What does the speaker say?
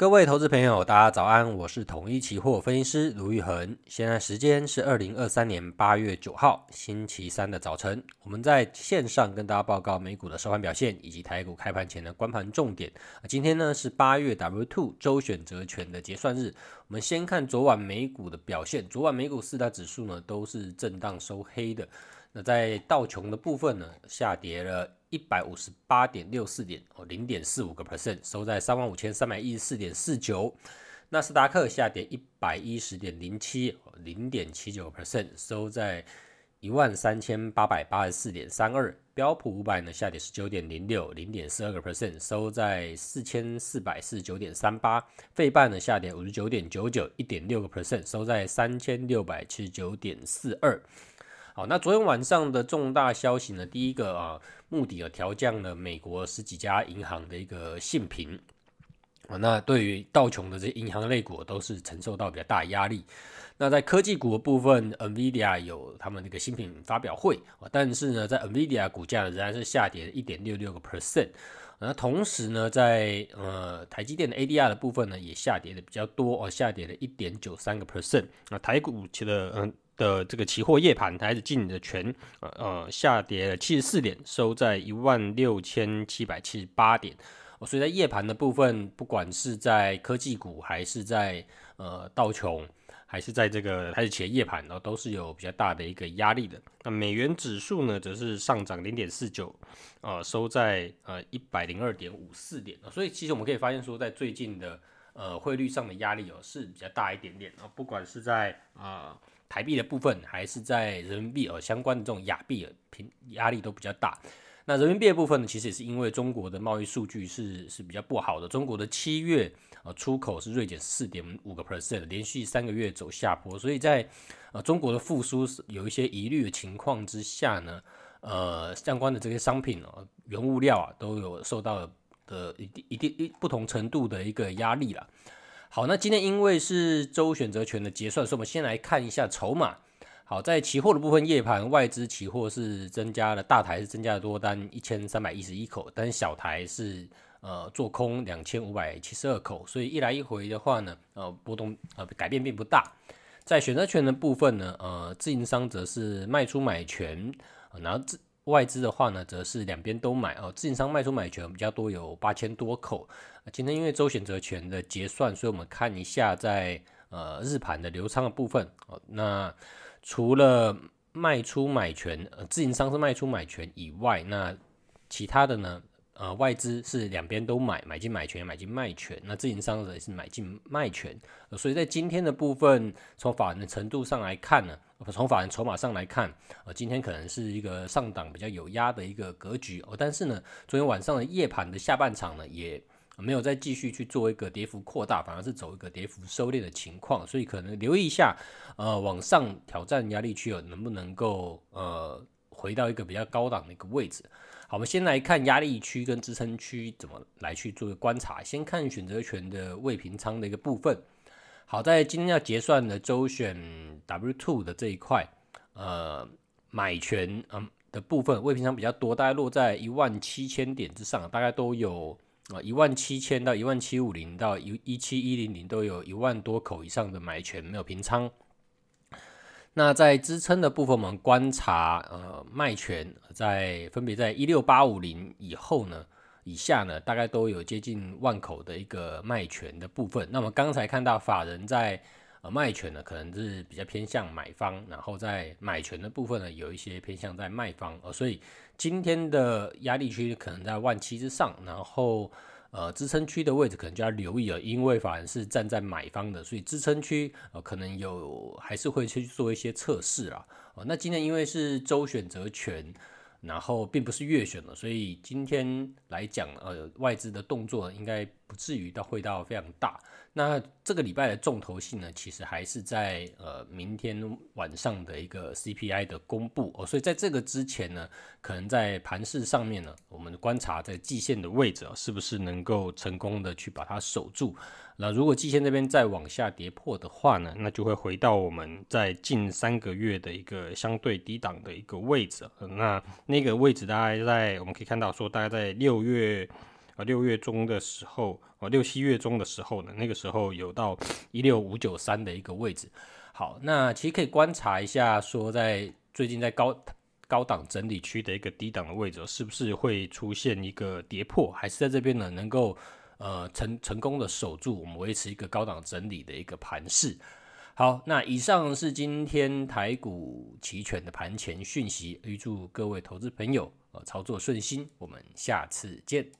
各位投资朋友，大家早安，我是统一期货分析师卢昱衡。现在时间是二零二三年八月九号星期三的早晨，我们在线上跟大家报告美股的收盘表现以及台股开盘前的观盘重点。今天呢是八月 W Two 周选择权的结算日，我们先看昨晚美股的表现。昨晚美股四大指数呢都是震荡收黑的。那在道琼的部分呢，下跌了一百五十八点六四点，哦，零点四五个 percent，收在三万五千三百一十四点四九。纳斯达克下跌一百一十点零七，零点七九 percent，收在一万三千八百八十四点三二。标普五百呢下跌十九点零六，零点四二个 percent，收在四千四百四十九点三八。费半呢下跌五十九点九九，一点六个 percent，收在三千六百七十九点四二。好，那昨天晚上的重大消息呢？第一个啊，穆迪啊调降了美国十几家银行的一个信评啊，那对于道琼的这些银行类股都是承受到比较大压力。那在科技股的部分，NVIDIA 有他们那个新品发表会啊，但是呢，在 NVIDIA 股价仍然是下跌了一点六六个 percent。那同时呢，在呃台积电的 ADR 的部分呢也下跌的比较多哦，下跌了一点九三个 percent。那台股其实嗯。的这个期货夜盘，它还是尽你的全，呃，下跌了七十四点，收在一万六千七百七十八点。所以在夜盘的部分，不管是在科技股，还是在呃道琼，还是在这个还是企业夜盘，都是有比较大的一个压力的。那美元指数呢，则是上涨零点四九，呃，收在呃一百零二点五四点。所以其实我们可以发现说，在最近的呃汇率上的压力哦是比较大一点点啊，不管是在啊。呃台币的部分还是在人民币呃相关的这种亚币平压力都比较大。那人民币的部分呢，其实也是因为中国的贸易数据是是比较不好的。中国的七月呃出口是锐减四点五个 percent，连续三个月走下坡。所以在呃中国的复苏有一些疑虑的情况之下呢，呃相关的这些商品哦原物料啊都有受到的一定一定一不同程度的一个压力了。好，那今天因为是周选择权的结算，所以我们先来看一下筹码。好，在期货的部分，夜盘外资期货是增加了，大台是增加了多单一千三百一十一口，但是小台是呃做空两千五百七十二口，所以一来一回的话呢，呃波动呃改变并不大。在选择权的部分呢，呃自营商则是卖出买权，然后自外资的话呢，则是两边都买哦，自营商卖出买权比较多，有八千多口。今天因为周选择权的结算，所以我们看一下在呃日盘的流仓的部分哦。那除了卖出买权，自营商是卖出买权以外，那其他的呢？呃外资是两边都买，买进买权，买进卖权。那自营商也是买进卖权。呃，所以在今天的部分，从法人的程度上来看呢，从法人筹码上来看，呃，今天可能是一个上档比较有压的一个格局哦。但是呢，昨天晚上的夜盘的下半场呢，也没有再继续去做一个跌幅扩大，反而是走一个跌幅收敛的情况，所以可能留意一下，呃，往上挑战压力区能不能够呃回到一个比较高档的一个位置。好，我们先来看压力区跟支撑区怎么来去做个观察。先看选择权的未平仓的一个部分。好，在今天要结算的周选 W two 的这一块，呃，买权嗯的部分未平仓比较多，大概落在一万七千点之上，大概都有。啊，一万七千到一万七五零到一一七一零零都有一万多口以上的买权没有平仓。那在支撑的部分，我们观察，呃，卖权在分别在一六八五零以后呢，以下呢，大概都有接近万口的一个卖权的部分。那么刚才看到法人在呃卖权呢，可能是比较偏向买方，然后在买权的部分呢，有一些偏向在卖方，呃，所以。今天的压力区可能在万七之上，然后呃支撑区的位置可能就要留意了，因为反而是站在买方的，所以支撑区呃可能有还是会去做一些测试啦。哦，那今天因为是周选择权。然后并不是月选了，所以今天来讲，呃，外资的动作应该不至于到会到非常大。那这个礼拜的重头戏呢，其实还是在呃明天晚上的一个 CPI 的公布哦。所以在这个之前呢，可能在盘势上面呢，我们观察在季线的位置啊，是不是能够成功的去把它守住。那如果季线这边再往下跌破的话呢，那就会回到我们在近三个月的一个相对低档的一个位置。那那个位置大概在我们可以看到说，大概在六月六月中的时候，哦，六七月中的时候呢，那个时候有到一六五九三的一个位置。好，那其实可以观察一下，说在最近在高高档整理区的一个低档的位置，是不是会出现一个跌破，还是在这边呢能够呃成成功的守住，我们维持一个高档整理的一个盘势。好，那以上是今天台股期权的盘前讯息，预祝各位投资朋友呃操作顺心，我们下次见。